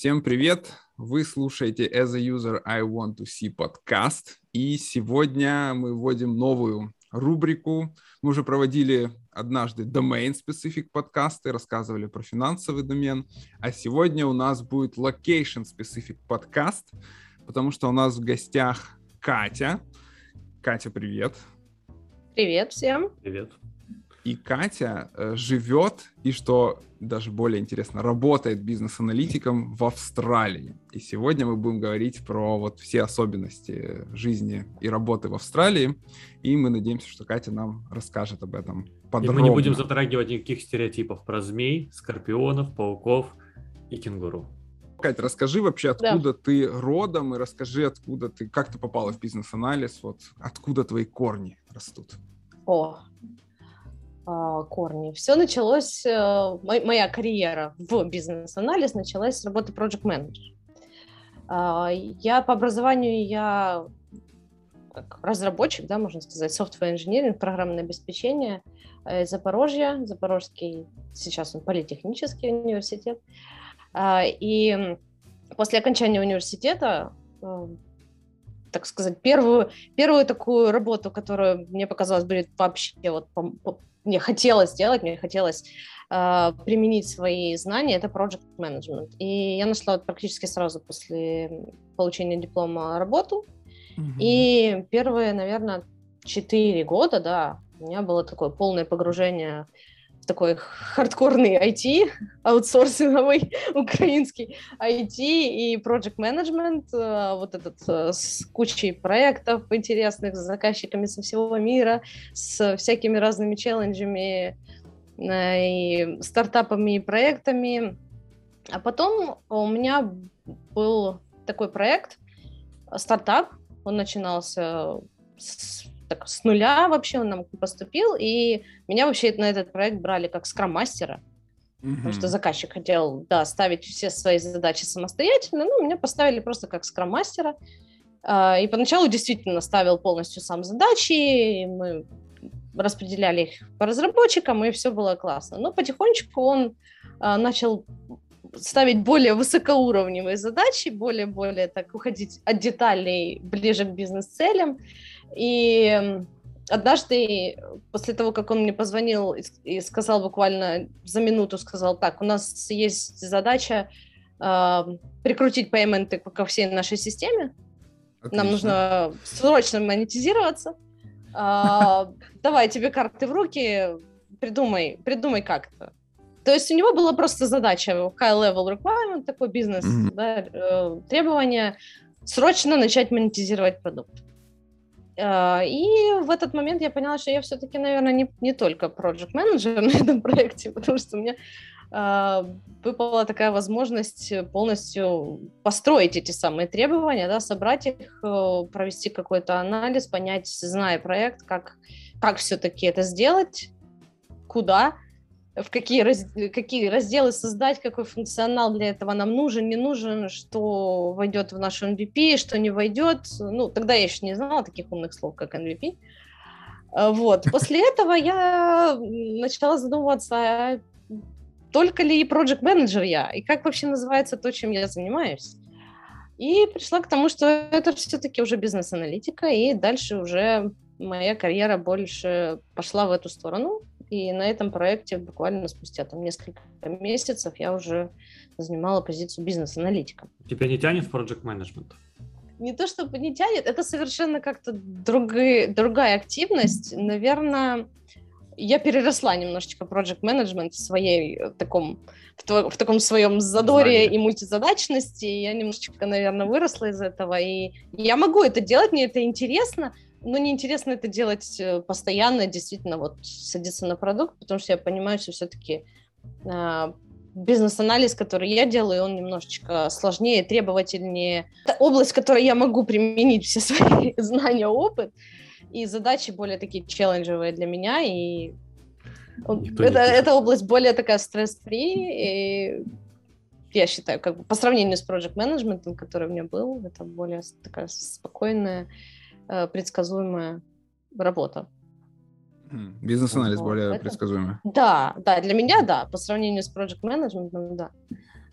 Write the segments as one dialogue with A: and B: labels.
A: Всем привет! Вы слушаете As a User I Want to See подкаст. И сегодня мы вводим новую рубрику. Мы уже проводили однажды domain specific подкасты, рассказывали про финансовый домен. А сегодня у нас будет location specific подкаст, потому что у нас в гостях Катя. Катя, привет.
B: Привет всем.
C: Привет.
A: И Катя э, живет, и что даже более интересно, работает бизнес-аналитиком в Австралии. И сегодня мы будем говорить про вот все особенности жизни и работы в Австралии. И мы надеемся, что Катя нам расскажет об этом подробно.
C: И мы не будем затрагивать никаких стереотипов про змей, скорпионов, пауков и кенгуру.
A: Катя, расскажи вообще, откуда да. ты родом, и расскажи, откуда ты, как ты попала в бизнес-анализ, вот откуда твои корни растут.
B: О, корни. Все началось, э, моя карьера в бизнес-анализ началась с работы project manager. А, я по образованию я как разработчик, да, можно сказать, software engineering, программное обеспечение э, из Запорожья, Запорожский, сейчас он политехнический университет. А, и после окончания университета э, так сказать, первую, первую такую работу, которую мне показалось будет вообще вот мне хотелось сделать, мне хотелось э, применить свои знания, это project management. И я нашла вот практически сразу после получения диплома работу. Mm-hmm. И первые, наверное, четыре года, да, у меня было такое полное погружение в такой хардкорный IT, аутсорсинговый украинский IT и project management, э, вот этот э, с кучей проектов интересных, с заказчиками со всего мира, с всякими разными челленджами э, и стартапами и проектами. А потом у меня был такой проект, стартап, он начинался с так с нуля вообще он нам поступил, и меня вообще на этот проект брали как скрам-мастера, mm-hmm. потому что заказчик хотел, да, ставить все свои задачи самостоятельно, ну, меня поставили просто как скрам-мастера, а, и поначалу действительно ставил полностью сам задачи, мы распределяли их по разработчикам, и все было классно. Но потихонечку он а, начал ставить более высокоуровневые задачи, более-более так уходить от деталей ближе к бизнес-целям. И однажды, после того, как он мне позвонил и сказал буквально за минуту, сказал, так, у нас есть задача э, прикрутить пейменты ко всей нашей системе. Отлично. Нам нужно срочно монетизироваться. Э, давай тебе карты в руки, придумай, придумай как-то. То есть у него была просто задача high-level requirement, такой бизнес, mm-hmm. да, э, требование срочно начать монетизировать продукт. А, и в этот момент я поняла, что я все-таки, наверное, не, не только проект менеджер на этом проекте, потому что у меня э, выпала такая возможность полностью построить эти самые требования, да, собрать их, э, провести какой-то анализ, понять, зная проект, как, как все-таки это сделать, куда, в какие, раз, какие разделы создать, какой функционал для этого нам нужен, не нужен, что войдет в наш MVP, что не войдет. Ну, тогда я еще не знала таких умных слов, как MVP. А, вот. После этого я начала задумываться, а только ли project менеджер я, и как вообще называется то, чем я занимаюсь. И пришла к тому, что это все-таки уже бизнес-аналитика, и дальше уже моя карьера больше пошла в эту сторону. И на этом проекте буквально спустя там несколько месяцев я уже занимала позицию бизнес-аналитика.
C: Тебя не тянет в project management?
B: Не то чтобы не тянет, это совершенно как-то другая, другая активность. Наверное, я переросла немножечко project management в своей э, таком в, в таком своем задоре Знание. и мультизадачности. Я немножечко, наверное, выросла из этого. И я могу это делать, мне это интересно, ну, неинтересно это делать э, постоянно, действительно, вот садиться на продукт, потому что я понимаю, что все-таки э, а, бизнес-анализ, который я делаю, он немножечко сложнее, требовательнее. Это область, в которой я могу применить все свои знания, опыт, и задачи более такие челленджевые для меня, и это, эта область более такая стресс-фри, и я считаю, как бы по сравнению с project менеджментом, который у меня был, это более такая спокойная, предсказуемая работа.
A: Бизнес-анализ вот. более Это... предсказуемый.
B: Да, да, для меня да, по сравнению с project менеджментом, да.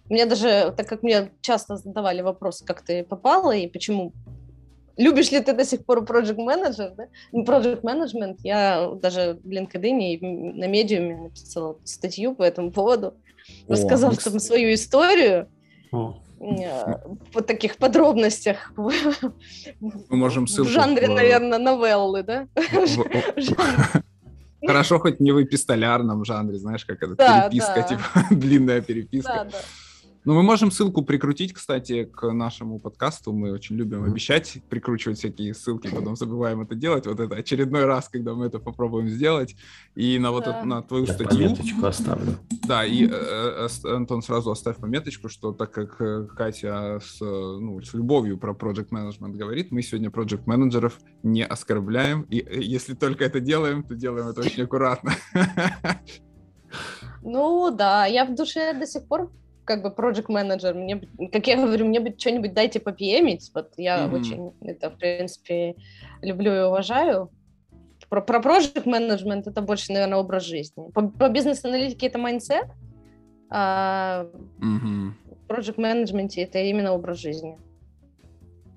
B: Мне даже, так как мне часто задавали вопрос, как ты попала и почему любишь ли ты до сих пор project менеджер, да? project management, я даже в LinkedIn и на медиуме написала статью по этому поводу, рассказав ну, там свою историю. О. Э, в таких подробностях.
A: Мы можем ссылку...
B: В жанре, наверное, новеллы, да?
A: Хорошо, хоть не в эпистолярном жанре, знаешь, как это, переписка, типа, длинная переписка. Ну, мы можем ссылку прикрутить, кстати, к нашему подкасту. Мы очень любим обещать, прикручивать всякие ссылки, потом забываем это делать. Вот это очередной раз, когда мы это попробуем сделать. И на вот да. эту, на твою Я статью...
C: пометочку оставлю.
A: Да, и, э, э, Антон, сразу оставь пометочку, что так как э, Катя с, ну, с любовью про project management говорит, мы сегодня project менеджеров не оскорбляем. И если только это делаем, то делаем это очень аккуратно.
B: Ну да, я в душе до сих пор как бы project менеджер, мне, как я говорю, мне бы что-нибудь дайте попьемить, вот я mm-hmm. очень это, в принципе, люблю и уважаю. Про, про project менеджмент это больше, наверное, образ жизни. По, по бизнес-аналитике это mindset, а mm-hmm. в project менеджменте это именно образ жизни.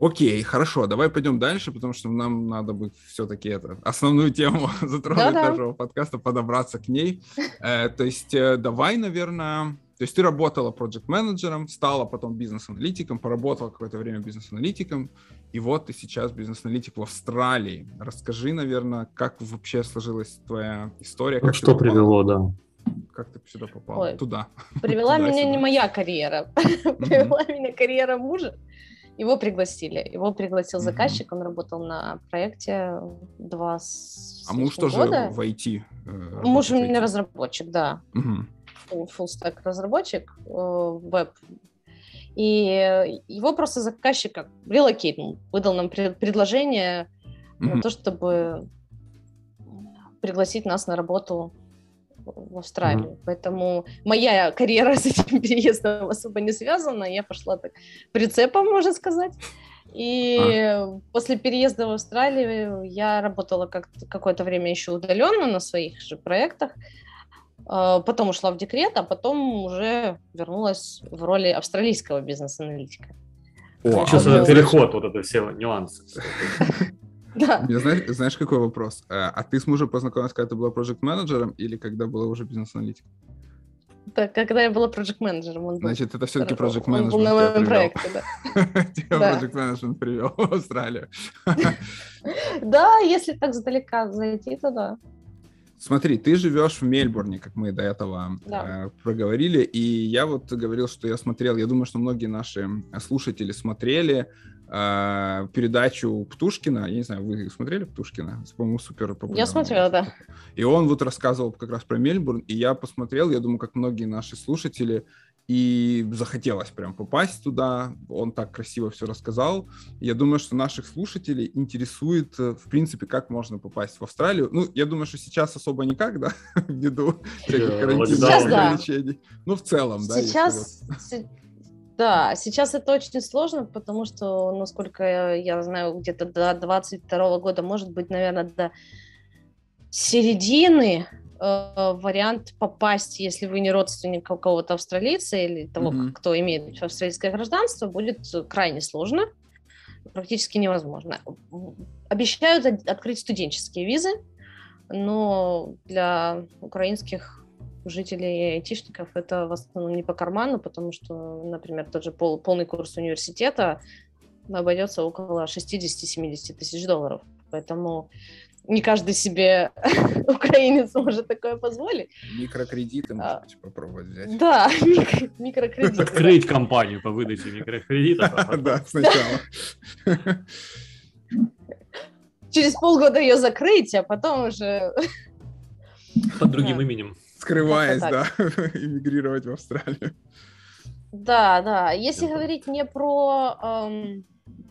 A: Окей, хорошо, давай пойдем дальше, потому что нам надо бы все-таки это основную тему затронуть Да-да. нашего подкаста, подобраться к ней. Э, то есть э, давай, наверное, то есть ты работала проект-менеджером, стала потом бизнес-аналитиком, поработала какое-то время бизнес-аналитиком, и вот ты сейчас бизнес-аналитик в Австралии. Расскажи, наверное, как вообще сложилась твоя история? Как
C: что привело, да.
A: Как ты сюда попала? Ой, Туда.
B: Привела Туда, меня сюда. не моя карьера. Привела меня карьера мужа. Его пригласили. Его пригласил заказчик, он работал на проекте два
A: А муж тоже в IT?
B: Э, муж у меня разработчик, да full stack разработчик э, веб, и его просто заказчик как релокейтнул, выдал нам предложение mm-hmm. на то, чтобы пригласить нас на работу в Австралию. Mm-hmm. Поэтому моя карьера с этим переездом особо не связана. Я пошла так прицепом, можно сказать. И а. после переезда в Австралию я работала как какое-то время еще удаленно на своих же проектах. А, потом ушла в декрет, а потом уже вернулась в роли австралийского бизнес-аналитика.
C: О, Что за переход, вот это все нюансы.
B: Да.
A: Знаешь, знаешь, какой вопрос? А, а ты с мужем познакомилась, когда ты была проект-менеджером или когда была уже бизнес-аналитиком?
B: Да, когда я была проект-менеджером. Он
A: был, Значит, это все-таки проект менеджмент Он был на моем проекте, да. Тебя проект менеджмент привел в Австралию.
B: Да, если так сдалека зайти, то да.
A: Смотри, ты живешь в Мельбурне, как мы до этого да. э, проговорили, и я вот говорил, что я смотрел, я думаю, что многие наши слушатели смотрели э, передачу Птушкина, я не знаю, вы смотрели Птушкина? По-моему, супер популярно.
B: Я смотрела, да.
A: И он вот рассказывал как раз про Мельбурн, и я посмотрел, я думаю, как многие наши слушатели, и захотелось прям попасть туда. Он так красиво все рассказал. Я думаю, что наших слушателей интересует, э, в принципе, как можно попасть в Австралию. Ну, я думаю, что сейчас особо никак, да, ввиду всяких карантинных ограничений. Ну, в целом, да.
B: Сейчас, да, сейчас это очень сложно, потому что, насколько я знаю, где-то до 22 года, может быть, наверное, до середины э, вариант попасть, если вы не родственник какого-то австралийца или того, mm-hmm. кто имеет австралийское гражданство, будет крайне сложно, практически невозможно. Обещают открыть студенческие визы, но для украинских жителей и айтишников это в основном не по карману, потому что, например, тот же пол, полный курс университета обойдется около 60-70 тысяч долларов. Поэтому не каждый себе украинец может такое позволить.
A: Микрокредиты, может а, быть, попробовать взять.
B: Да, микрокредиты.
C: Открыть компанию по выдаче микрокредитов. А
A: да, сначала.
B: Через полгода ее закрыть, а потом уже...
C: Под другим именем.
A: Скрываясь, да, эмигрировать в Австралию.
B: Да, да. Если говорить не про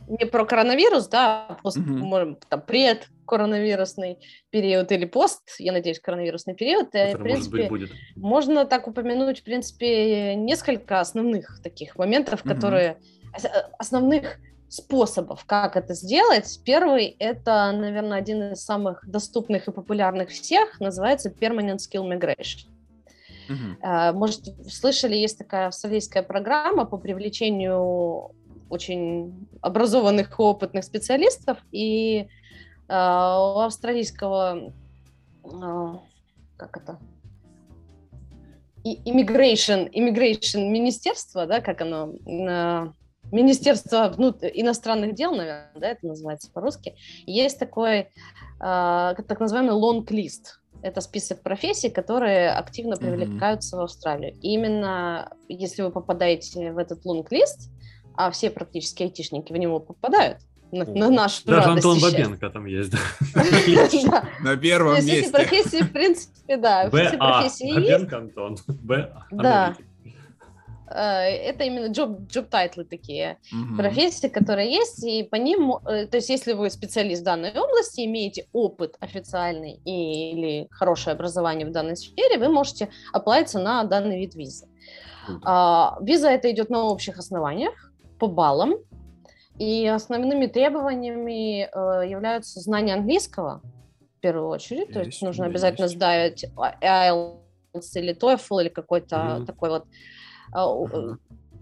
B: не про коронавирус, да, пост, mm-hmm. можем, там, пред коронавирусный период или пост, я надеюсь, коронавирусный период, э, Который, в принципе, быть, будет. можно так упомянуть, в принципе, несколько основных таких моментов, mm-hmm. которые э, основных способов, как это сделать. Первый — это, наверное, один из самых доступных и популярных всех, называется Permanent Skill Migration. Э, Может, слышали, есть такая австралийская программа по привлечению очень образованных и опытных специалистов, и у австралийского, э, как это, immigration, immigration министерство, да, как оно, э, Министерство внут- иностранных дел, наверное, да, это называется по-русски, есть такой э, так называемый лонг-лист. Это список профессий, которые активно привлекаются в Австралию. И именно если вы попадаете в этот лонг-лист, а все практически айтишники в него попадают, на, на нашу
C: Даже
B: радость
C: Антон. Бабенко там есть. да.
A: На первом
B: есть эти
A: месте.
B: профессии, в принципе, да, все профессии есть.
C: Бабенко Антон. Б.
B: Да. Э, Это именно job, job title ы
A: такие.
B: Профессии, которые есть, и по ним, э, то есть если вы специалист в данной области, имеете опыт официальный и, или хорошее образование в данной сфере, вы можете apply ться на данный вид визы. А, виза это идет на общих основаниях, по баллам, и основными требованиями э, являются знания английского, в первую очередь, то есть
A: Есть,
B: нужно
A: да,
B: обязательно
A: есть.
B: сдать IELTS или TOEFL или какой-то
C: Мгм.
B: такой вот а,
A: Ага.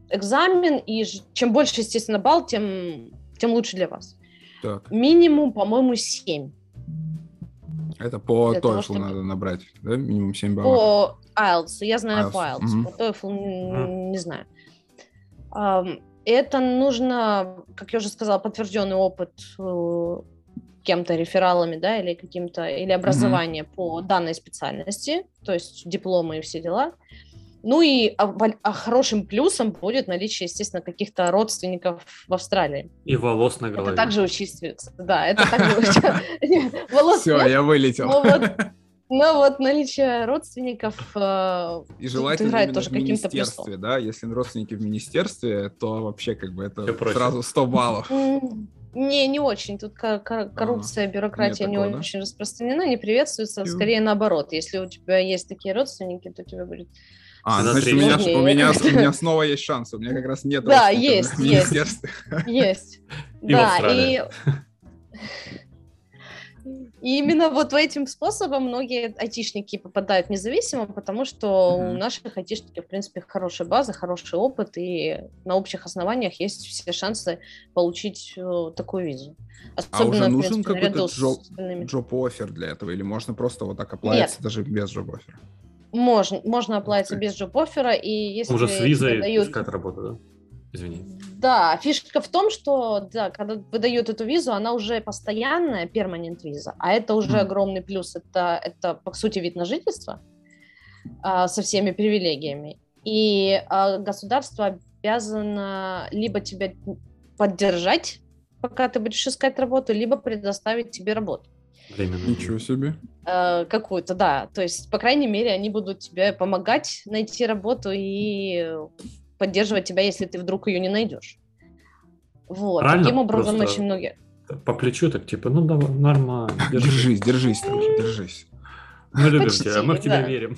B: экзамен, и чем больше, естественно, балл, тем, тем лучше для вас.
A: Так,
B: Минимум, по-моему, 7.
A: это по
B: Для того,
A: TOEFL
B: чтобы-
A: надо набрать, да? Минимум 7 баллов.
B: По IELTS, я знаю по
A: IELTS,
B: IELTS,
A: мгм.
B: по TOEFL н- не знаю. Это нужно, как я уже сказала, подтвержденный опыт э, кем-то, рефералами, да, или каким-то, или образование по данной специальности, то есть дипломы и все дела. Ну и а, а хорошим плюсом будет наличие, естественно, каких-то родственников в Австралии.
C: И волос на голове.
B: Это также учитывается. Да, это также. Волос
A: Все, я вылетел.
B: Но вот- наличие родственников э,
A: И желательно
B: играет тоже
A: в
B: каким-то
A: министерстве, да? Если родственники в министерстве, то вообще как бы это сразу 100 баллов.
B: не, не очень. Тут ко- коррупция, бюрократия
A: нет
B: не
A: такого, да?
B: очень распространена, не приветствуется.
A: Фью.
B: Скорее наоборот. Если у тебя есть такие родственники, то тебе будет...
A: А, значит, у меня, у, меня, у меня снова есть шанс. У меня как раз нет
B: Да, есть,
A: в
B: есть.
A: министерстве.
B: Есть.
C: И в Австралии.
B: И именно вот этим способом многие айтишники попадают независимо, потому что
A: Мгм.
B: у наших айтишников, в принципе, хорошая база, хороший опыт, и на общих основаниях есть все шансы получить э, такую визу.
A: А уже нужен
B: принципе,
A: какой-то джоб-. Джоп-оффер для этого? Или можно просто вот так оплатиться даже без джоб-оффера?
B: Можно, можно оплатиться
A: ты.
B: без джоб-оффера, и если
C: Уже с визой
B: дают-
C: искать работу, да? Извини.
B: Да, фишка в том, что да, когда выдают эту визу, она уже постоянная, перманент виза, а это уже
A: Мгм.
B: огромный плюс. Это, это по сути вид на жительство а, со всеми привилегиями. И а, государство обязано либо тебя поддержать, пока ты будешь искать работу, либо предоставить тебе работу.
C: Временно.
A: Ничего себе.
B: Э, какую-то, да. То есть, по крайней мере, они будут тебе помогать найти работу и поддерживать тебя, если ты вдруг ее не найдешь. Вот.
C: Правильно,
B: Таким образом,
C: просто-
B: очень многие.
C: По плечу так типа, ну давай, нормально. держи.
A: Держись, держись, короче, держись.
C: Мы любим
B: Почти,
C: тебя, мы в тебя
B: да.
C: верим.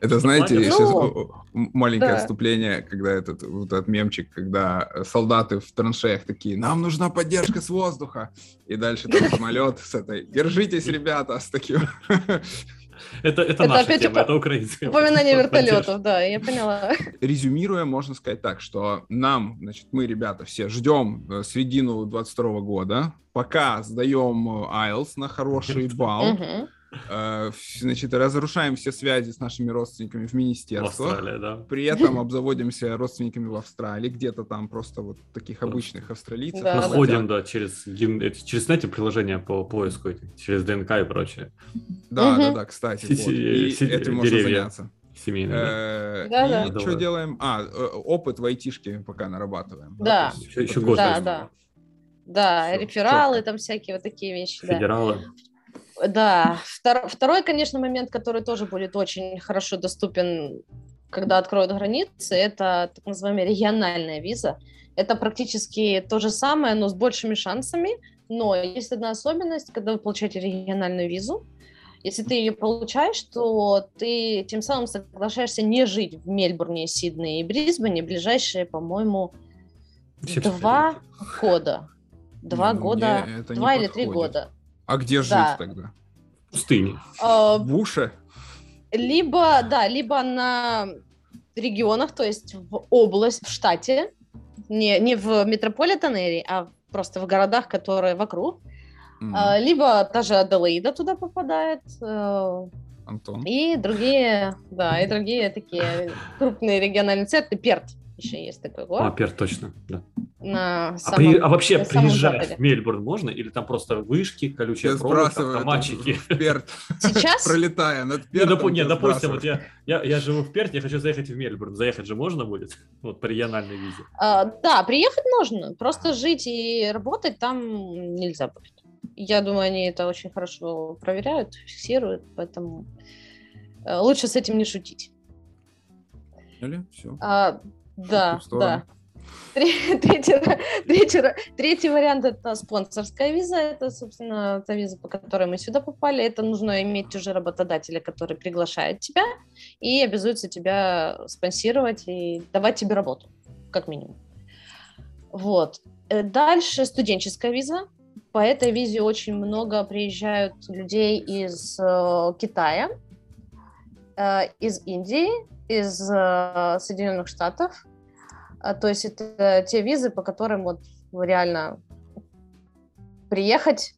A: Это, знаете, сейчас
B: Ну,
A: м- маленькое
B: да.
A: отступление, когда этот, вот этот мемчик, когда солдаты в траншеях такие, нам нужна поддержка с воздуха. И дальше там самолет с этой, держитесь, ребята, с таким.
C: Это, это,
B: Это
C: наша
B: опять
C: тема, это украинская.
B: Упоминание вертолетов, да, я поняла.
A: Резюмируя, можно сказать так, что нам, значит, мы, ребята, все ждем э, середину 22 года, пока сдаем э, IELTS на хороший балл, э, значит, разрушаем все связи с нашими родственниками в
C: В
A: министерствах,
C: Австралии, да.
A: При этом обзаводимся родственниками в Австралии, где-то там просто вот таких обычных австралийцев.
B: Да, да.
C: Находим, да, через, через, знаете, приложения по поиску, эти, через ДНК и прочее.
A: Да, да,
B: Мгм.
A: да, кстати.
C: Си-
A: вот. И этим можно заняться.
C: Семейные, да?
A: Э,
B: Да-да.
A: И
C: Да.
A: что делаем? А, э, опыт в айтишке пока нарабатываем.
B: Да.
C: Еще, год.
B: Да, да. Да, рефералы, там всякие вот такие вещи. да.
C: Федералы.
B: Да, втор- второй, конечно, момент, который тоже будет очень хорошо доступен, когда откроют границы, это так называемая региональная виза. Это практически то же самое, но с большими шансами. Но есть одна особенность, когда вы получаете региональную визу. Если ты ее получаешь, то ты тем самым соглашаешься не жить в Мельбурне, Сиднее и Брисбене ближайшие, по-моему,
C: 75
B: два года. Два
A: ну,
B: года, два или три года.
A: А где жить
B: Да.
A: тогда?
C: В пустыне.
B: А,
A: В Буше?
B: Либо, да, либо на регионах, то есть в область, в штате, не, не в метрополитен а просто в городах, которые вокруг. Mm-hmm. Либо та же Аделаида туда попадает. Э,
A: Антон.
B: И другие, да, и другие такие крупные региональные центры. Перт еще есть такой город.
C: А, Перт, точно, да.
B: На
C: самом, а, при, а вообще приезжать западе. в Мельбурн можно? Или там просто вышки, колючая проволока, автоматчики?
A: Перт.
B: Сейчас?
A: Пролетая над Пертом.
C: Нет, допустим, вот я, я, я живу в Перте, я хочу заехать в Мельбурн. Заехать же можно будет? Вот по региональной визе.
B: А, да, приехать можно. Просто жить и работать там нельзя будет. Я думаю, они это очень хорошо проверяют, фиксируют, поэтому э, лучше с этим не шутить.
A: Или все?
B: А, да, да. Третий, третий, третий вариант это спонсорская виза. Это, собственно, та виза, по которой мы сюда попали. Это нужно иметь уже работодателя, который приглашает тебя и обязуется тебя спонсировать и давать тебе работу, как минимум. Вот. Э, дальше студенческая виза. По этой визе очень много приезжают людей из э, Китая, э, из Индии, из э, Соединенных Штатов. А, то есть это те визы, по которым вот реально приехать,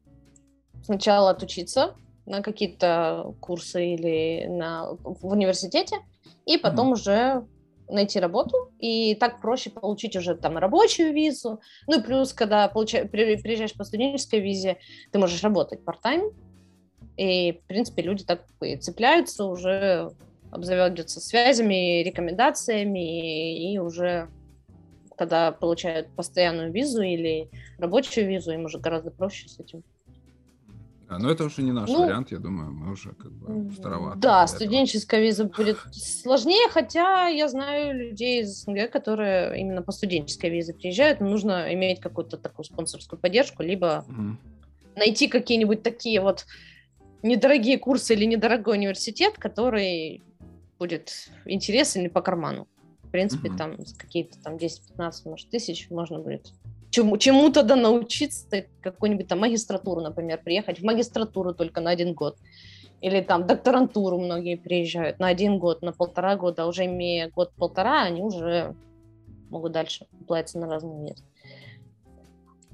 B: сначала отучиться на какие-то курсы или на, в университете, и потом mm-hmm. уже найти работу, и так проще получить уже там рабочую визу. Ну и плюс, когда получаешь, приезжаешь по студенческой визе, ты можешь работать part-time, и, в принципе, люди так и цепляются, уже обзаводятся связями, рекомендациями, и уже когда получают постоянную визу или рабочую визу, им уже гораздо проще с этим.
A: А, но это уже не наш ну, вариант, я думаю, мы уже как бы староваты.
B: Да, студенческая виза будет сложнее, хотя я знаю людей из СНГ, которые именно по студенческой визе приезжают, но нужно иметь какую-то такую спонсорскую поддержку, либо угу. найти какие-нибудь такие вот недорогие курсы или недорогой университет, который будет интересен и по карману. В принципе, угу. там какие-то там 10-15, может, тысяч можно будет чему, чему-то да научиться, какую-нибудь там магистратуру, например, приехать в магистратуру только на один год. Или там докторантуру многие приезжают на один год, на полтора года, а уже имея год-полтора, они уже могут дальше платиться на разные места.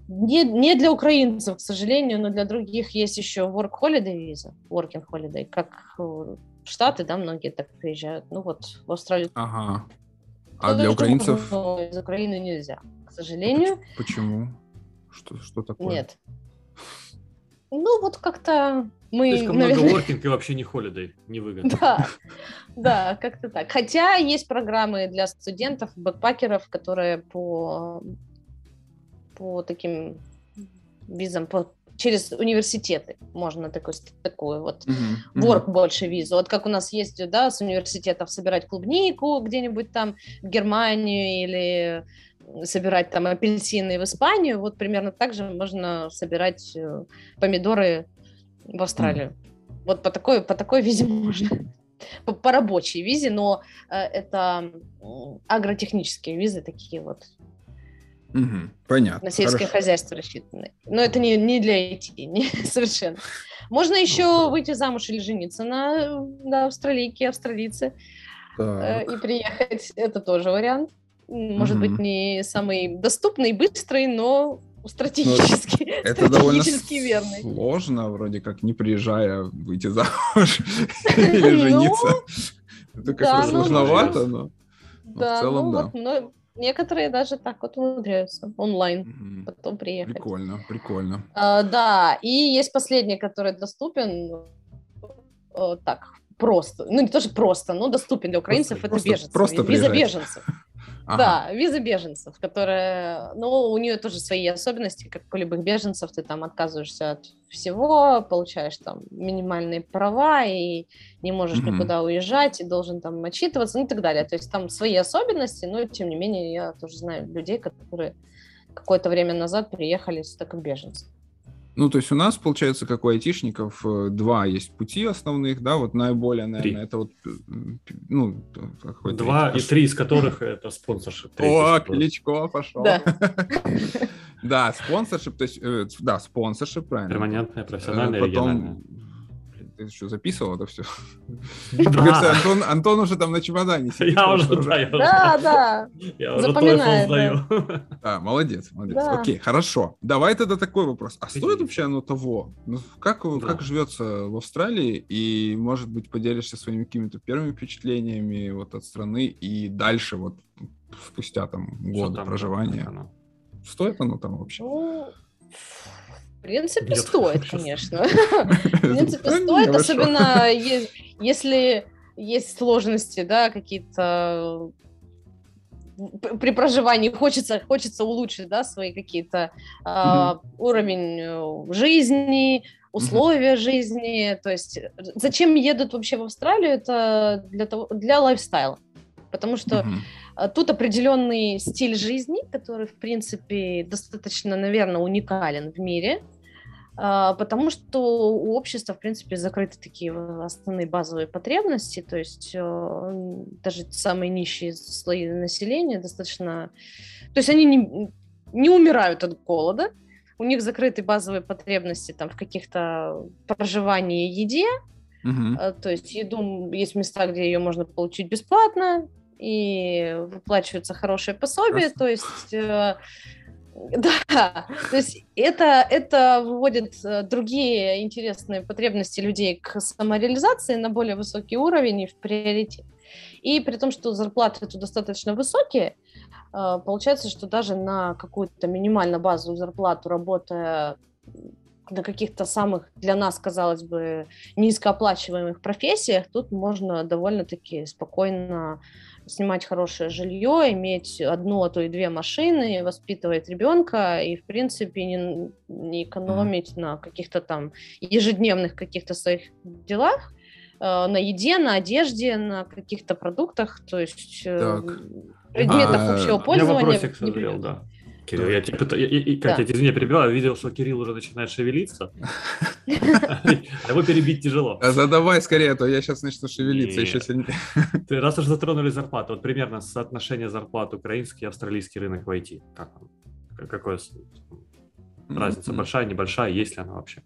B: Не, не для украинцев, к сожалению, но для других есть еще work holiday виза, working holiday, как в Штаты, да, многие так приезжают. Ну вот в Австралию.
A: Ага. А для украинцев?
B: Из Украины нельзя к сожалению.
A: Почему? Что, что такое?
B: Нет. Ну, вот как-то мы...
C: Слишком наверное... много воркинг и вообще не холидей, не выгодно.
B: Да, да, как-то так. Хотя есть программы для студентов, бэкпакеров, которые по, по таким визам, по, через университеты можно такой, такую вот work uh-huh. больше визу. Вот как у нас есть, да, с университетов собирать клубнику где-нибудь там в Германию или собирать там апельсины в Испанию, вот примерно так же можно собирать э, помидоры в Австралию. Mm. Вот по такой, по такой визе можно. По, по рабочей визе, но э, это агротехнические визы такие вот.
A: Угу, понятно.
B: На сельское Хорошо. хозяйство рассчитаны. Но это не, не для IT, не, совершенно. Можно еще ну, выйти замуж или жениться на, на австралийке, австралийце э, и приехать. Это тоже вариант может mm-hmm. быть, не самый доступный, быстрый, но стратегически, но
A: это довольно
B: верный.
A: сложно, вроде как, не приезжая, выйти замуж или ну, жениться. Это как-то ну, сложновато, но в целом, ну
B: да. Некоторые даже так вот умудряются онлайн потом приехать.
A: Прикольно, прикольно.
B: А, да, и есть последний, который доступен так, просто. Ну, не тоже просто, но доступен для украинцев, просто, это беженцы.
A: Просто
B: виза беженцев. Ага. Да, виза беженцев, которая, ну, у нее тоже свои особенности, как у любых беженцев, ты там отказываешься от всего, получаешь там минимальные права и не можешь mm-hmm. никуда уезжать, и должен там отчитываться, ну и так далее. То есть там свои особенности, но тем не менее я тоже знаю людей, которые какое-то время назад приехали сюда как беженцы.
A: Ну, то есть у нас, получается, как у айтишников, э, два есть пути основных, да, вот наиболее, наверное, три. это вот, э, ну,
C: какой Два и три из которых это спонсоршип.
A: О, Кличко пошел. Да. Да, спонсоршип, то есть, э, да, спонсоршип, правильно.
C: Перманентная, профессиональная, Потом,
A: Ты что, записывал это все?
C: Да.
A: Кажется, Антон, Антон уже там на чемодане сидит.
C: Я уже, да, я уже-
B: Да, да.
C: я уже TOEFL сдаю.
A: Да, молодец, молодец.
B: Да.
A: Окей, хорошо. Давай тогда такой вопрос. А стоит вообще оно того? Ну, как,
C: Да.
A: как живется в Австралии? И, может быть, поделишься своими какими-то первыми впечатлениями вот от страны и дальше вот спустя там годы
C: там,
A: проживания. Стоит оно там вообще?
B: Ну, в принципе,
C: Нет,
B: стоит,
C: сейчас.
B: конечно. В принципе, стоит,
A: хорошо.
B: особенно если есть сложности, да, какие-то при проживании хочется, хочется улучшить, да, свои какие-то а, уровень э, жизни, условия жизни, то есть э, зачем едут вообще в Австралию, это для того, для лайфстайла, потому что а, Тут определенный стиль жизни, который, в принципе, достаточно, наверное, уникален в мире, потому что у общества, в принципе, закрыты такие основные базовые потребности, то есть э, даже самые нищие слои населения достаточно... То есть они не, не умирают от голода, у них закрыты базовые потребности там, в каких-то проживании и еде, а, То есть еду есть места, где ее можно получить бесплатно, и выплачиваются хорошие пособия.
A: Прекрасно.
B: То есть, э, да, то есть это, это выводит э, другие интересные потребности людей к самореализации на более высокий уровень и в приоритет. И при том, что зарплаты тут достаточно высокие, э, получается, что даже на какую-то минимально базовую зарплату, работая на каких-то самых для нас, казалось бы, низкооплачиваемых профессиях, тут можно довольно-таки спокойно снимать хорошее жилье, иметь одну, а то и две машины, воспитывать ребенка и, в принципе, не, не экономить на каких-то там ежедневных каких-то своих делах, э, на еде, на одежде, на каких-то продуктах, то есть э,
A: Так.
B: предметах
A: А,
B: общего
A: меня
C: У меня
B: пользования.
C: вопросик созрел, да. Кирилл, я тебе я- и- и, Катя,
B: Да.
C: я извини, я перебиваю, я видел, что Кирилл уже начинает шевелиться. А Его перебить тяжело.
A: А Задавай скорее, а то я сейчас начну шевелиться еще сильнее.
C: Ты раз уж затронули зарплату, вот примерно соотношение зарплат украинский и австралийский рынок в IT. Как Какое разница? Большая, небольшая? Есть ли она вообще?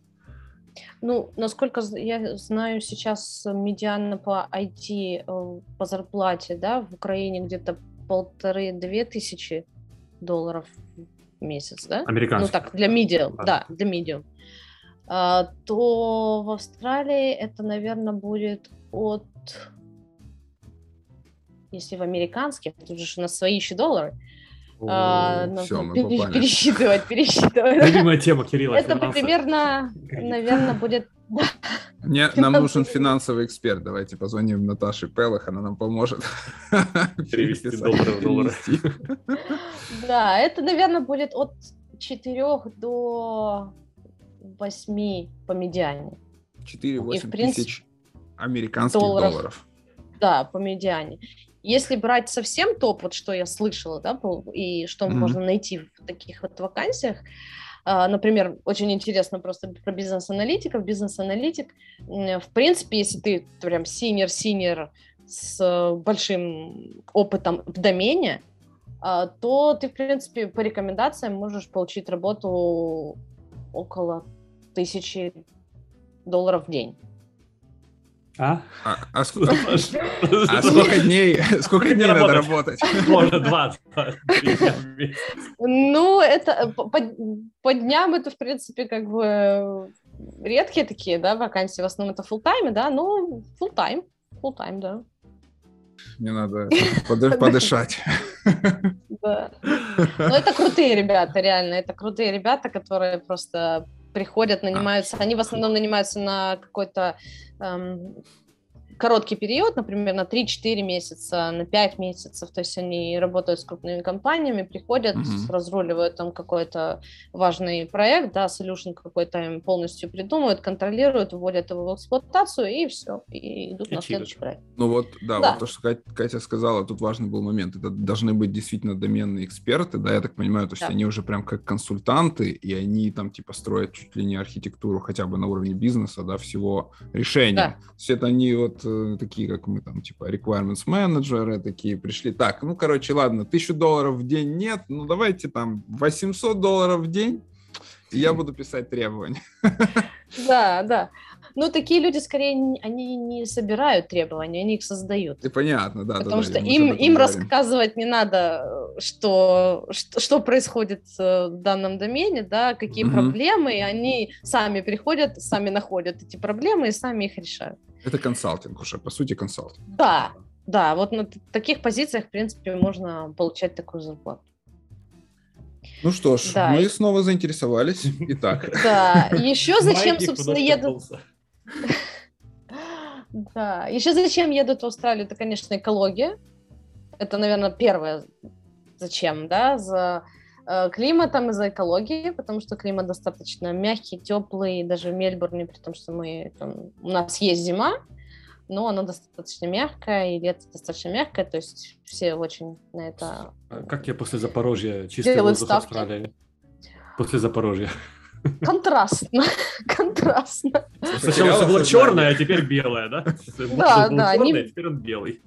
B: Ну, насколько я знаю, сейчас медиана по IT э, по зарплате, да, в Украине где-то полторы-две тысячи долларов в месяц, да? Ну
C: Американский.
B: так, для медиа,
C: Да.
B: да, для медиа. А, то в Австралии это, наверное, будет от... Если в американских, тут же у нас свои еще доллары. а,
A: О,
B: нужно
A: всё, мы
B: пере-
A: попали.
B: пересчитывать, пересчитывать.
C: Любимая тема Кирилла.
B: Это примерно, наверное, будет
A: Мне, нам нужен
B: Финансовый.
A: эксперт. Давайте позвоним Наташе Пелых, она нам поможет.
C: Перевести доллары в доллары.
B: Да, это, наверное, будет от 4 до 8 по медиане.
A: 4-8
B: принципе,
A: тысяч американских
B: долларов.
A: долларов.
B: Да, по медиане. Если брать совсем топ, вот что я слышала, да, и что
A: Мгм.
B: можно найти в таких вот вакансиях, например, очень интересно просто про бизнес-аналитиков. Бизнес-аналитик, в принципе, если ты прям senior-senior с большим опытом в домене, а, то ты, в принципе, по рекомендациям можешь получить работу около тысячи долларов в день.
C: А?
A: А, а ск-
C: А
A: а сколько дней, сколько дней надо
C: работать? Можно два. два, три дня в месяц.
B: Ну, это по, дням это, в принципе, как бы редкие такие, да, вакансии. В основном это full тайм да, но full тайм full тайм да.
A: Мне надо подыш- подышать.
B: да. Но это крутые ребята, реально, это крутые ребята, которые просто приходят, нанимаются, они в основном нанимаются на какой-то эм, короткий период, например, на 3-4 месяца, на 5 месяцев, то есть они работают с крупными компаниями, приходят,
A: Мгм.
B: разруливают там какой-то важный проект, да, solution какой-то им полностью придумывают, контролируют, вводят его в эксплуатацию, и все, и идут на
C: Фичируют.
B: следующий проект.
A: Ну вот, да,
B: Да.
A: вот то, что Катя, Катя сказала, тут важный был момент. Это должны быть действительно доменные эксперты, да, я так понимаю, то есть
B: Да.
A: они уже прям как консультанты, и они там типа строят чуть ли не архитектуру хотя бы на уровне бизнеса, да, всего решения.
B: Да.
A: То есть это они вот э, такие, как мы там, типа requirements менеджеры такие пришли. Так, ну, короче, ладно, тысячу долларов в день нет, ну, давайте там 800 долларов в день, и я буду писать требования.
B: Да, да. Ну, такие люди, скорее, они не собирают требования, они их создают.
A: И понятно, да.
B: Потому
A: да,
B: что им, им рассказывать не надо, что, что, что происходит в данном домене, да, какие угу. проблемы, и они сами приходят, сами находят эти проблемы и сами их решают.
A: Это консалтинг уже, по сути, консалтинг.
B: Да, да, вот на таких позициях, в принципе, можно получать такую зарплату.
A: Ну что ж, да. мы снова заинтересовались. Итак.
B: Да, еще зачем, собственно, едут... Да, еще зачем едут в Австралию, это, конечно, экология. Это, наверное, первое, зачем, да, за климатом и за экологией, потому что климат достаточно мягкий, теплый, даже в Мельбурне, при том, что мы, там, у нас есть зима, но оно достаточно мягкое, и лето достаточно мягкое, то есть все очень на это...
C: А как я после Запорожья чистый воздух ставки? Австралии? После Запорожья.
B: Контрастно, контрастно.
C: Сначала все было черное, а теперь белое, да?
B: Да, да.
C: Черное, а теперь он белый.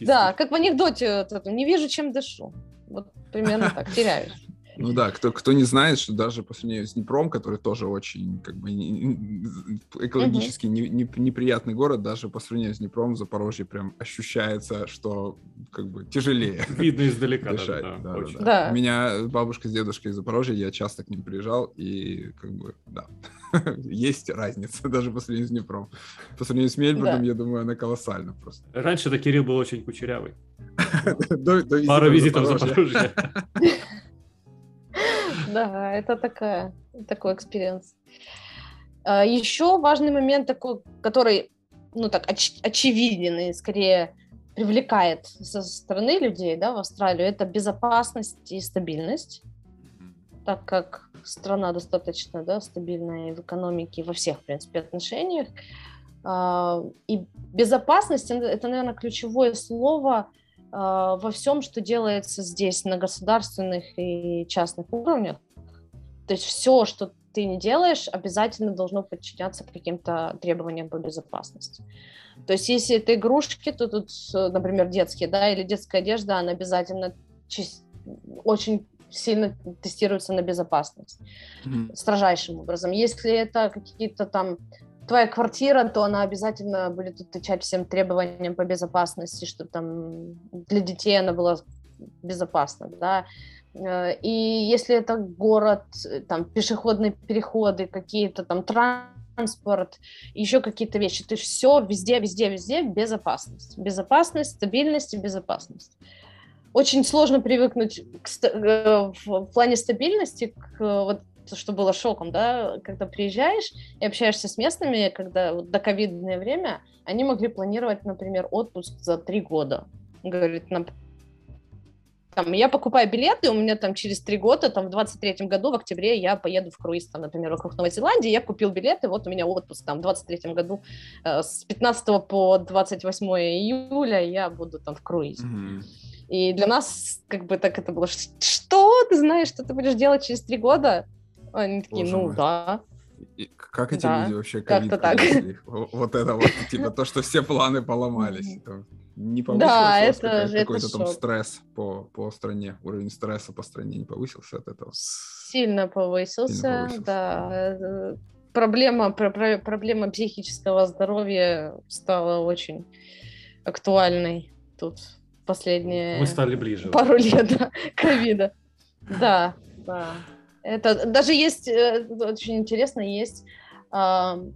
B: Да, как в анекдоте, не вижу, чем дышу. Вот примерно так, теряюсь.
A: Ну да, кто, кто не знает, что даже по сравнению с Днепром, который тоже очень как бы экологически не, не, неприятный город, даже по сравнению с Днепром Запорожье прям ощущается, что как бы тяжелее.
C: Видно издалека.
A: Дышать. Да, да, да, да. да. У меня бабушка с дедушкой из Запорожья, я часто к ним приезжал, и как бы, да, есть разница даже по сравнению с Днепром. По сравнению с Мельбурном, да. я думаю, она колоссальна просто.
C: Раньше-то Кирилл был очень кучерявый. Пару визитов в Запорожье.
B: Да, это такая, такой experience. А, Еще важный момент такой, который, ну так, оч- очевиден и скорее привлекает со стороны людей, да, в Австралию, это безопасность и стабильность, так как страна достаточно, да, стабильная в экономике, во всех, в принципе, отношениях. А, и безопасность – это, наверное, ключевое слово – а, во всем, что делается здесь на государственных и частных уровнях. То есть все, что ты не делаешь, обязательно должно подчиняться каким-то требованиям по безопасности. То есть если это игрушки, то тут, например, детские, да, или детская одежда, она обязательно очень сильно тестируется на безопасность mm-hmm. строжайшим образом. Если это какие-то там твоя квартира, то она обязательно будет отвечать всем требованиям по безопасности, чтобы там для детей она была безопасна, да. Э, и если это город, там пешеходные переходы, какие-то там транспорт, еще какие-то вещи, то есть все везде, везде, везде безопасность, безопасность, стабильность и безопасность. Очень сложно привыкнуть к, э, в плане стабильности к вот что было шоком, да, когда приезжаешь и общаешься с местными, когда вот до ковидное время, они могли планировать, например, отпуск за три года. Говорит, там, я покупаю билеты, у меня там через три года, там, в 23-м году, в октябре, я поеду в круиз, там, например, вокруг Новой Зеландии, я купил билеты, вот у меня отпуск, там, в 23-м году, э, с 15 по 28 июля я буду там в круизе. Mm-hmm. И для нас, как бы, так это было, что ты знаешь, что ты будешь делать через три года? Они такие, Боже ну мой. да.
A: И как эти да, люди вообще как-то так. Вот это вот, типа, то, что все планы поломались. Не повысился да, это, какой-то там стресс по, по стране, уровень стресса по стране не повысился от этого?
B: Сильно повысился, Сильно повысился. да. Проблема, про, проблема психического здоровья стала очень актуальной тут последние
C: Мы стали ближе.
B: пару лет да, ковида. Да, да. Это даже есть, э, очень интересно, есть э,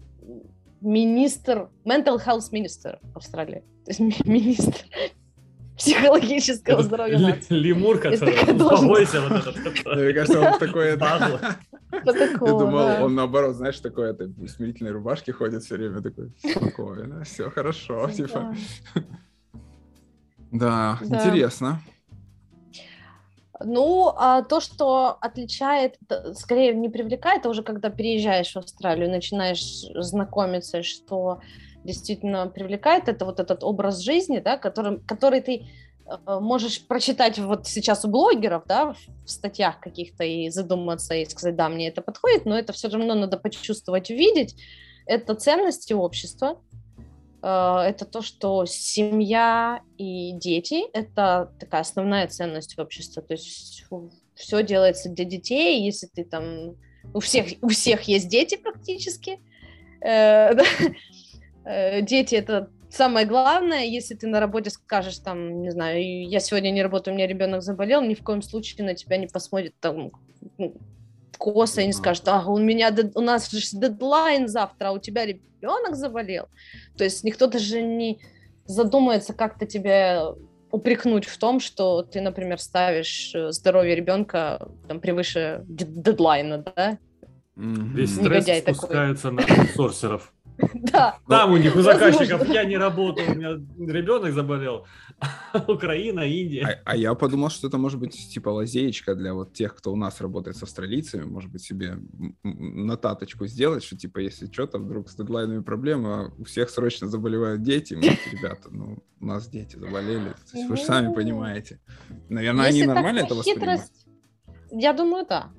B: министр, mental health minister Австралии. То есть министр психологического здоровья нации.
C: Лемур, который побойся вот этот.
A: Мне кажется, он такой... Я думал, он наоборот, знаешь, такой это в смирительной рубашке ходит все время, такой спокойно, все хорошо, типа. Да, интересно.
B: Ну, а то, что отличает, скорее не привлекает, а уже когда переезжаешь в Австралию, начинаешь знакомиться, что действительно привлекает, это вот этот образ жизни, да, который, который ты э, можешь прочитать вот сейчас у блогеров, да, в статьях каких-то и задуматься и сказать, да, мне это подходит, но это все равно надо почувствовать, увидеть. Это ценности общества, Э, это то, что семья и дети – это такая основная ценность общества. То есть все делается для детей. Если ты там… У всех, у всех есть дети практически. Э, дети это самое главное, если ты на работе скажешь, там, не знаю, я сегодня не работаю, у меня ребенок заболел, ни в коем случае на тебя не посмотрит там ну, косо и не скажет, а у меня у нас же дедлайн завтра, а у тебя ребенок заболел. То есть никто даже не задумается как-то тебе упрекнуть в том, что ты, например, ставишь э, здоровье ребенка там превыше дедлайна, да?
C: Весь стресс спускается такой. на сорсеров.
B: Да.
C: Там у них, у заказчиков, я не работаю, у меня ребенок заболел. Украина, Индия.
A: А, а я подумал, что это может быть типа лазеечка для вот тех, кто у нас работает с австралийцами, может быть себе нотаточку сделать, что типа если что-то вдруг с дедлайнами проблема, у всех срочно заболевают дети, мы, ребята, ну у нас дети заболели, вы же сами понимаете. Наверное, они нормально это воспринимают?
B: Я думаю, да.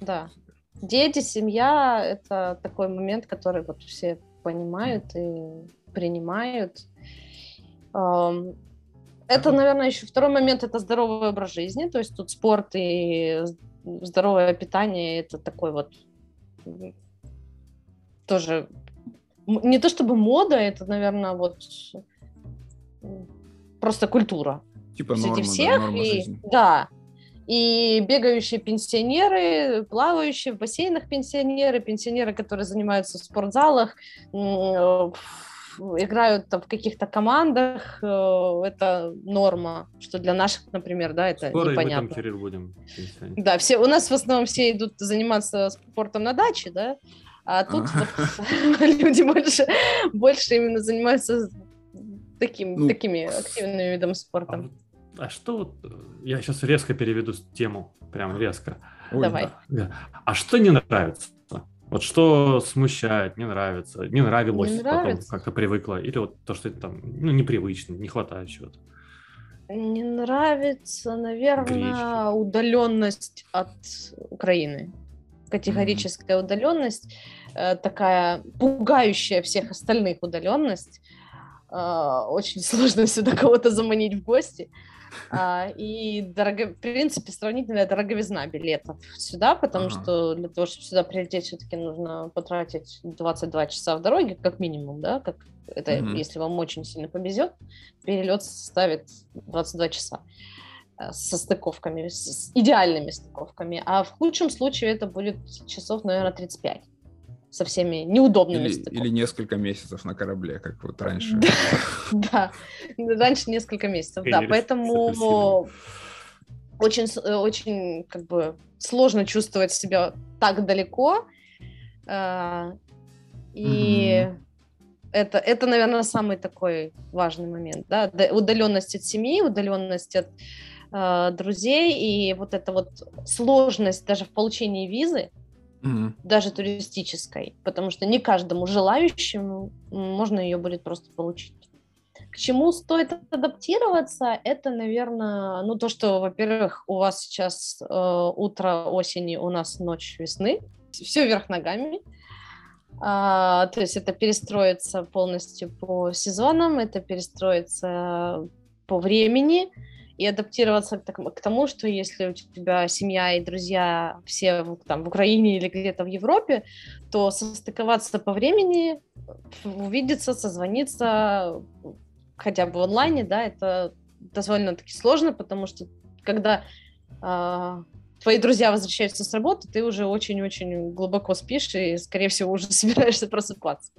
B: Да. Дети, семья — это такой момент, который вот все понимают и принимают. Это, наверное, еще второй момент — это здоровый образ жизни. То есть тут спорт и здоровое питание — это такой вот тоже не то чтобы мода, это, наверное, вот просто культура.
A: Типа норма, всех, да, норма
B: и,
A: жизни.
B: Да, и бегающие пенсионеры, плавающие в бассейнах пенсионеры, пенсионеры, которые занимаются в спортзалах, играют там в каких-то командах, э, это норма, что для наших, например, да, это
C: Скоро
B: непонятно.
C: Скоро будем.
B: Да, все, у нас в основном все идут заниматься спортом на даче, да, а тут вот, люди больше, больше именно занимаются таким, ну, такими активными видами спорта. А
C: что вот, э, я сейчас резко переведу тему, прям резко.
B: Ой, Давай.
C: Да. А что не нравится? Вот что смущает, не нравится, не нравилось, не потом как-то привыкла, или вот то, что это там, ну, непривычно, не хватает чего-то.
B: Не нравится, наверное, Гречки. удаленность от Украины. Категорическая mm-hmm. удаленность, э, такая пугающая всех остальных удаленность. Э, очень сложно сюда кого-то заманить в гости. А, и, дорого, в принципе, сравнительная дороговизна билетов сюда, потому ага. что для того, чтобы сюда прилететь, все-таки нужно потратить 22 часа в дороге, как минимум, да, как это, mm если вам очень сильно повезет, перелет составит 22 часа э, со стыковками, с идеальными стыковками, а в худшем случае это будет часов, наверное, 35 со всеми неудобными
A: или, или несколько месяцев на корабле, как вот раньше.
B: Да, раньше несколько месяцев, да. Поэтому очень, очень как бы сложно чувствовать себя так далеко. А, и это, это, наверное, самый такой важный момент, да, удаленность от семьи, удаленность от э, друзей и вот эта вот сложность даже в получении визы, mm даже туристической, потому что не каждому желающему можно ее будет просто получить. К чему стоит адаптироваться? Это, наверное, ну то, что, во-первых, у вас сейчас э, утро осени, у нас ночь весны, все вверх ногами. А, то есть это перестроиться полностью по сезонам, это перестроиться по времени и адаптироваться к тому, что если у тебя семья и друзья все там в Украине или где-то в Европе, то состыковаться по времени, увидеться, созвониться хотя бы в онлайне, да, это довольно-таки сложно, потому что когда э, твои друзья возвращаются с работы, ты уже очень-очень глубоко спишь и, скорее всего, уже собираешься просыпаться.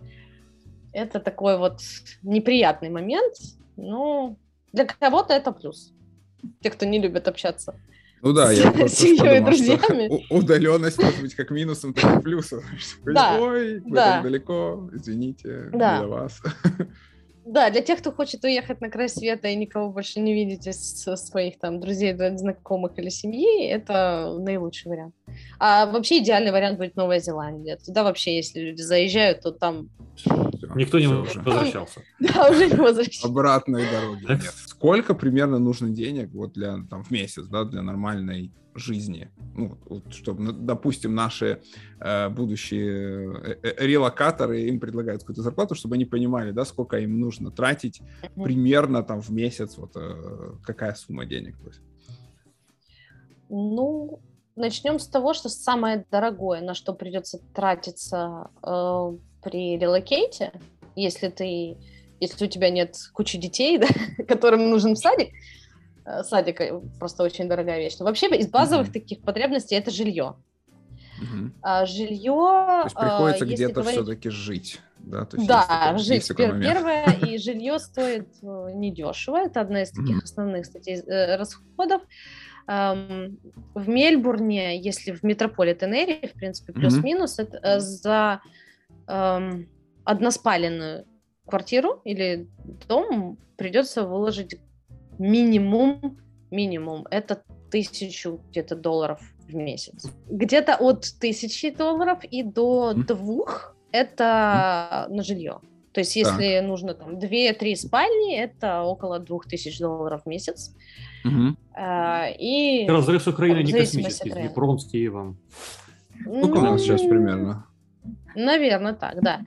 B: Это такой вот неприятный момент, но для кого-то это плюс те, кто не любит общаться.
A: Ну да, я с семьей и друзьями. Удаленность может быть как минусом, так и плюсом. Да, Ой, вы да. так далеко, извините, да. для вас.
B: Да, для тех, кто хочет уехать на край света и никого больше не видеть из своих там друзей, знакомых или семьи, это наилучший вариант. А вообще идеальный вариант будет Новая Зеландия. Туда вообще, если люди заезжают, то там...
C: Никто не возвращался.
B: Да, уже не возвращался.
A: Обратной дороги нет. Сколько примерно нужно денег вот для, там, в месяц, да, для нормальной жизни. Ну, вот, чтобы, допустим, наши э, будущие э, э, релокаторы им предлагают какую-то зарплату, чтобы они понимали, да, сколько им нужно тратить примерно там в месяц, вот э, какая сумма денег.
B: Ну, начнем с того, что самое дорогое, на что придется тратиться э, при релокейте, если ты, если у тебя нет кучи детей, да, которым нужен садик, э, садик просто очень дорогая вещь. Но вообще из базовых mm-hmm. таких потребностей это жилье.
A: Угу.
B: А, жилье...
A: То есть приходится где-то говорить... все-таки жить. Да,
B: то есть да есть жить. Есть Первое, и жилье стоит э, недешево. Это одна из таких основных статей э, расходов. В Мельбурне, если в метрополитен в принципе, плюс-минус, это э, за односпаленную квартиру или дом придется выложить минимум, минимум, это тысячу где-то долларов в месяц. Где-то от тысячи долларов и до mm. двух это mm. на жилье. То есть, если так. нужно там 2-3 спальни, это около 2000 долларов в месяц.
A: Угу.
B: А, и...
C: Разрыв с Украиной не космический, Днепром с Киевом.
A: Ну, у нас сейчас примерно?
B: Наверное, так, да.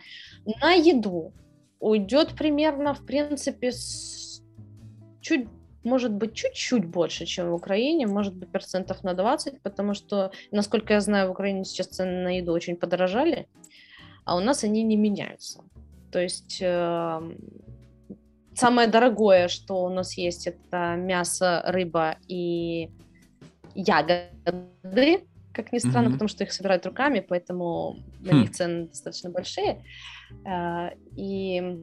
B: На еду уйдет примерно, в принципе, с... чуть может быть чуть-чуть больше, чем в Украине, может быть процентов на 20, потому что, насколько я знаю, в Украине сейчас цены на еду очень подорожали, а у нас они не меняются. То есть э, самое дорогое, что у нас есть, это мясо, рыба и ягоды, как ни странно, mm-hmm. потому что их собирают руками, поэтому на хм. них цены достаточно большие. Э, и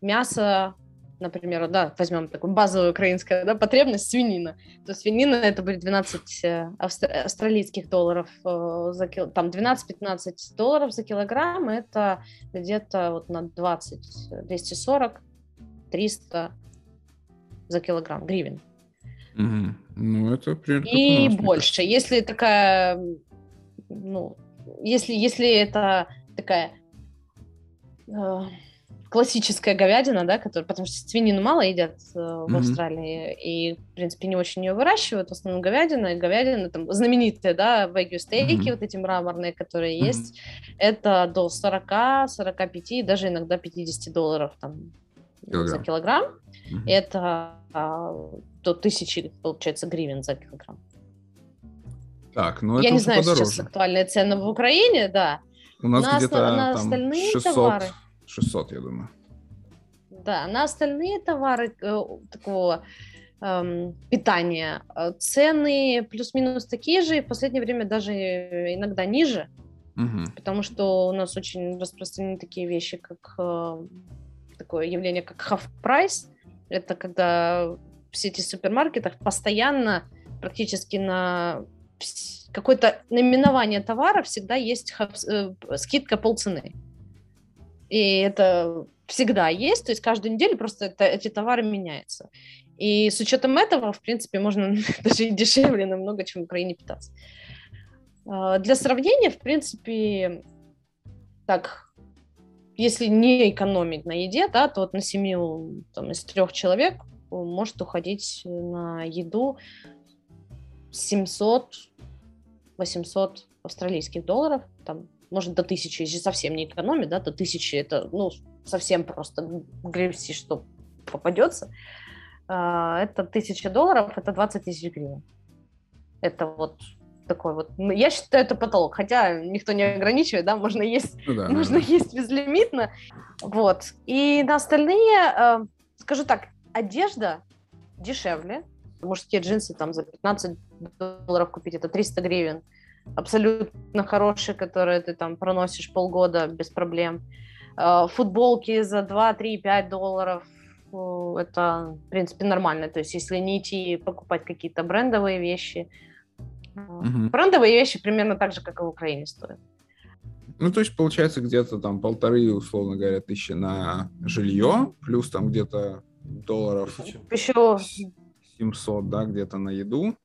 B: мясо например, да, возьмем такую базовую украинскую да, потребность, свинина, то свинина это будет 12 э, австр- австралийских долларов э, за кил... там 12-15 долларов за килограмм, это где-то вот на 20, 240, 300 за килограмм гривен.
A: Угу. Ну, это примерно
B: И больше. Если такая, ну, если, если это такая э, классическая говядина, да, которая, потому что свинину мало едят э, в mm-hmm. Австралии, и, в принципе, не очень ее выращивают, в основном говядина, и говядина, там, знаменитые, да, вэгю стейки, mm-hmm. вот эти мраморные, которые mm-hmm. есть, это до 40, 45, даже иногда 50 долларов, там, килограмм. за килограмм, mm-hmm. это а, до 1000, получается, гривен за килограмм.
A: Так, ну
B: Я
A: это
B: не знаю
A: подороже.
B: сейчас актуальные цены в Украине, да.
A: У нас на где-то на остальные 600, товары 600, я думаю.
B: Да, на остальные товары э, такого эм, питания э, цены плюс-минус такие же, и в последнее время даже иногда ниже,
A: угу.
B: потому что у нас очень распространены такие вещи, как э, такое явление, как half price. Это когда в сети супермаркетах постоянно практически на какое-то наименование товара всегда есть э, скидка полцены. И это всегда есть, то есть каждую неделю просто это, эти товары меняются. И с учетом этого, в принципе, можно даже и дешевле намного, чем в Украине питаться. А, для сравнения, в принципе, так, если не экономить на еде, да, то вот на семью там, из трех человек может уходить на еду 700-800 австралийских долларов, там может, до тысячи, если совсем не экономить, да, до тысячи это, ну, совсем просто гребсти, что попадется. А, это тысяча долларов, это 20 тысяч гривен. Это вот такой вот, ну, я считаю, это потолок, хотя никто не ограничивает, да, можно есть, ну, да, можно да. есть безлимитно, вот. И на остальные, э, скажу так, одежда дешевле, мужские джинсы там за 15 долларов купить, это 300 гривен, абсолютно хорошие, которые ты там проносишь полгода без проблем. Э, футболки за 2, 3, 5 долларов э, это, в принципе, нормально. То есть, если не идти покупать какие-то брендовые вещи, угу. брендовые вещи примерно так же, как и в Украине стоят.
A: Ну, то есть, получается, где-то там полторы, условно говоря, тысячи на жилье, плюс там где-то долларов
B: еще
A: 700, да, где-то на еду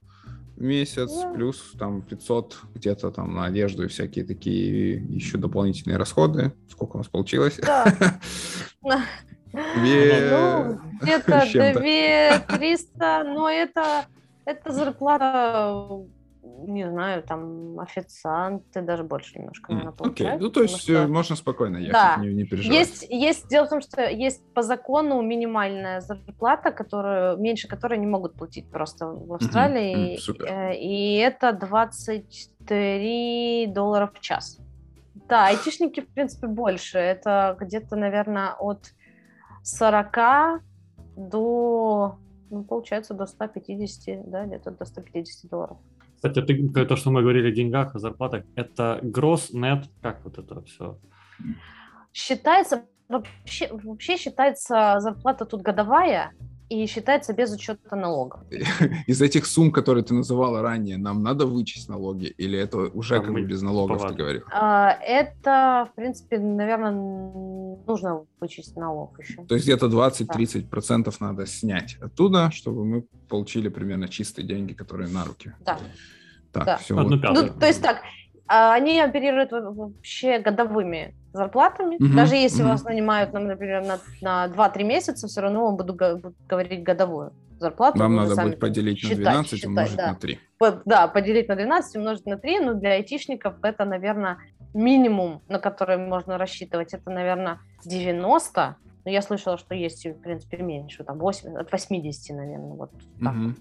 A: месяц, плюс там 500 где-то там на одежду и всякие такие еще дополнительные расходы. Сколько у нас получилось?
B: Да. Ну, где-то 2 300, но это, это зарплата не знаю, там официанты даже больше немножко, наверное,
A: получают. Okay. Ну, то есть что... Можно спокойно ехать, да. не, не переживать.
B: Есть, есть, дело в том, что есть по закону минимальная зарплата, которую, меньше которой не могут платить просто в Австралии.
A: Mm-hmm. Mm,
B: и это 23 доллара в час. Да, айтишники, в принципе, больше. Это где-то, наверное, от 40 до, ну, получается, до 150, да, где-то до 150 долларов.
C: Кстати, ты, то, что мы говорили о деньгах, о зарплатах, это gross, net, как вот это все?
B: Считается, вообще, вообще считается зарплата тут годовая, и считается без учета налогов.
A: Из этих сумм, которые ты называла ранее, нам надо вычесть налоги? Или это уже а как бы без налогов, ты говорил?
B: А, это, в принципе, наверное, нужно вычесть налог еще.
A: То есть где-то 20-30% да. процентов надо снять оттуда, чтобы мы получили примерно чистые деньги, которые на руки.
B: Да.
A: Так,
B: да.
A: все.
B: Ну, то есть так, а, они оперируют вообще годовыми зарплатами. Угу, Даже если угу. вас нанимают, например, на, на 2-3 месяца, все равно вам буду, буду говорить годовую зарплату.
A: Вам надо будет поделить считать, на 12 считать, умножить да. на 3.
B: Да, поделить на 12 умножить на 3. Но для айтишников это, наверное, минимум, на который можно рассчитывать. Это, наверное, 90. Но я слышала, что есть, в принципе, меньше. Там 8, от 80, наверное, вот так. Угу.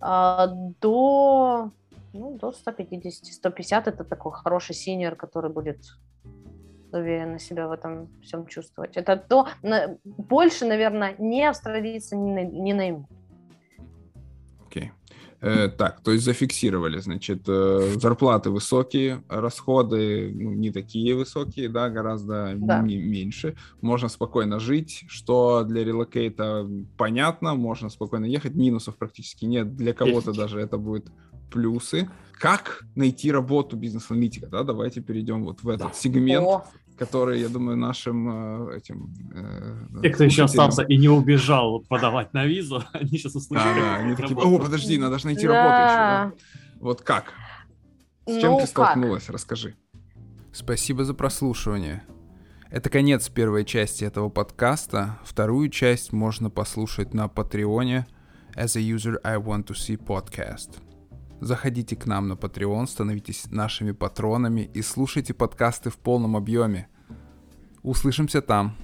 B: А, до ну, до 150. 150 это такой хороший senior, который будет уверенно себя в этом всем чувствовать. Это то, на, больше, наверное, не австралийцы не, не наймут.
A: Окей. Okay. Э, так, то есть зафиксировали, значит, э, зарплаты высокие, расходы ну, не такие высокие, да, гораздо да. меньше. Можно спокойно жить, что для relocate а понятно, можно спокойно ехать, минусов практически нет. Для кого-то даже это будет плюсы. Как найти работу бизнес-аналитика? Да? Давайте перейдем вот в этот да. сегмент, О. который, я думаю, нашим э, этим...
C: Э, Те, кто еще остался и не убежал подавать на визу, они сейчас. Да,
A: они такие, о, подожди, надо же найти работу еще. Вот как? С чем ну, ты столкнулась? Расскажи. Спасибо за прослушивание. Это конец первой части этого подкаста. Вторую часть можно послушать на Патреоне As a User I Want to See podcast. Заходите к нам на Patreon, становитесь нашими патронами и слушайте подкасты в полном объеме. Услышимся там.